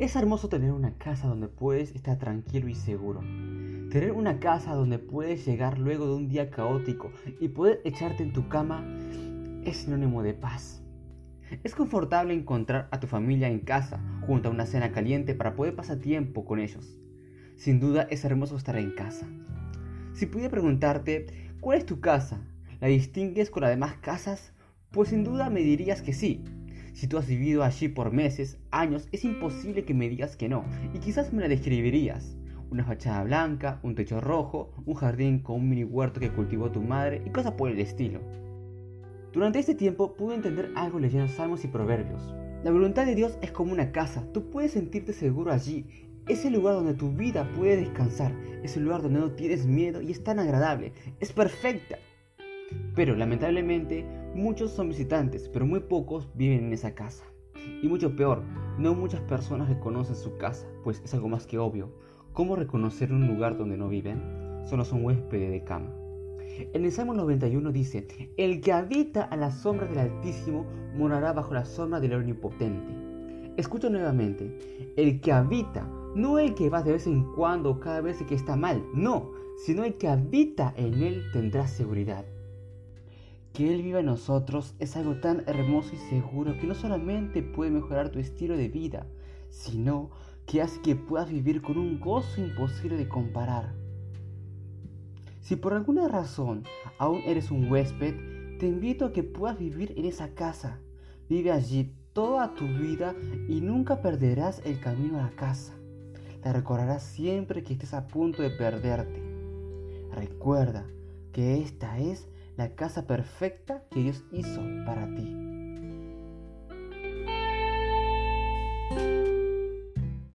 Es hermoso tener una casa donde puedes estar tranquilo y seguro. Tener una casa donde puedes llegar luego de un día caótico y poder echarte en tu cama es sinónimo de paz. Es confortable encontrar a tu familia en casa junto a una cena caliente para poder pasar tiempo con ellos. Sin duda es hermoso estar en casa. Si pudiera preguntarte, ¿cuál es tu casa? ¿La distingues con las demás casas? Pues sin duda me dirías que sí. Si tú has vivido allí por meses, años, es imposible que me digas que no, y quizás me la describirías una fachada blanca, un techo rojo, un jardín con un mini huerto que cultivó tu madre y cosas por el estilo. Durante este tiempo pude entender algo leyendo salmos y proverbios. La voluntad de Dios es como una casa, tú puedes sentirte seguro allí. Es el lugar donde tu vida puede descansar, es el lugar donde no tienes miedo y es tan agradable, es perfecta. Pero lamentablemente muchos son visitantes, pero muy pocos viven en esa casa. Y mucho peor, no muchas personas reconocen su casa, pues es algo más que obvio. ¿Cómo reconocer un lugar donde no viven? Solo son huéspedes de cama. En el Salmo 91 dice, El que habita a la sombra del Altísimo morará bajo la sombra del Omnipotente. Escucho nuevamente, el que habita, no el que va de vez en cuando cada vez que está mal, no, sino el que habita en él tendrá seguridad. Que Él viva en nosotros es algo tan hermoso y seguro que no solamente puede mejorar tu estilo de vida, sino que hace que puedas vivir con un gozo imposible de comparar. Si por alguna razón aún eres un huésped, te invito a que puedas vivir en esa casa. Vive allí toda tu vida y nunca perderás el camino a la casa. La recorrerás siempre que estés a punto de perderte. Recuerda que esta es la casa perfecta que Dios hizo para ti.